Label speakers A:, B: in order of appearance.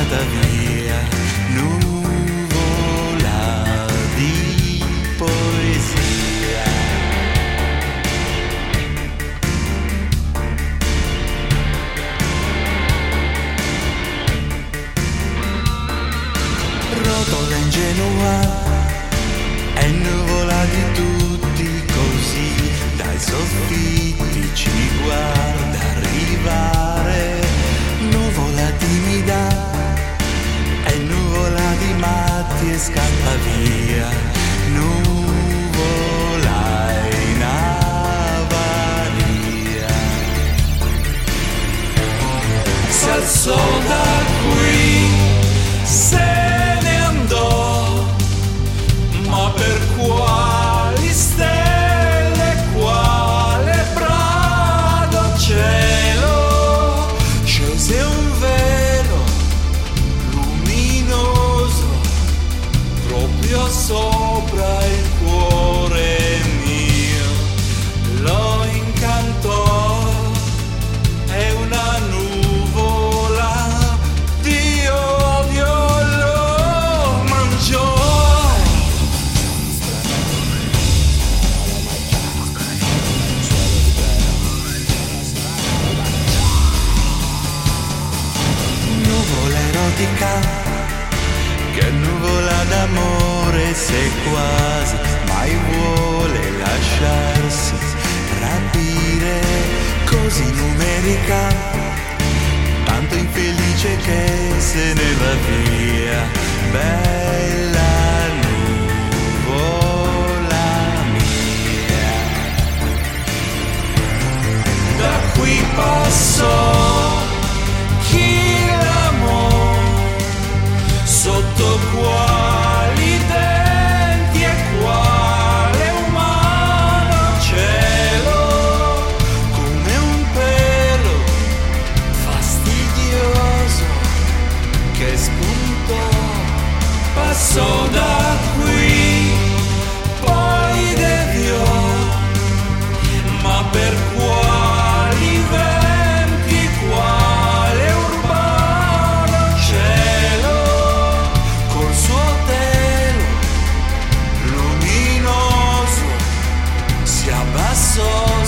A: scappata via, nuvola di poesia. Rotola ingenua è nuvola di tutti di matti e scappa via, nuvola l'amore se quasi mai vuole lasciarsi rapire così numerica, tanto infelice che se ne va via, bella nuvola mia. Da qui passo chi l'amore sotto cuore. soul.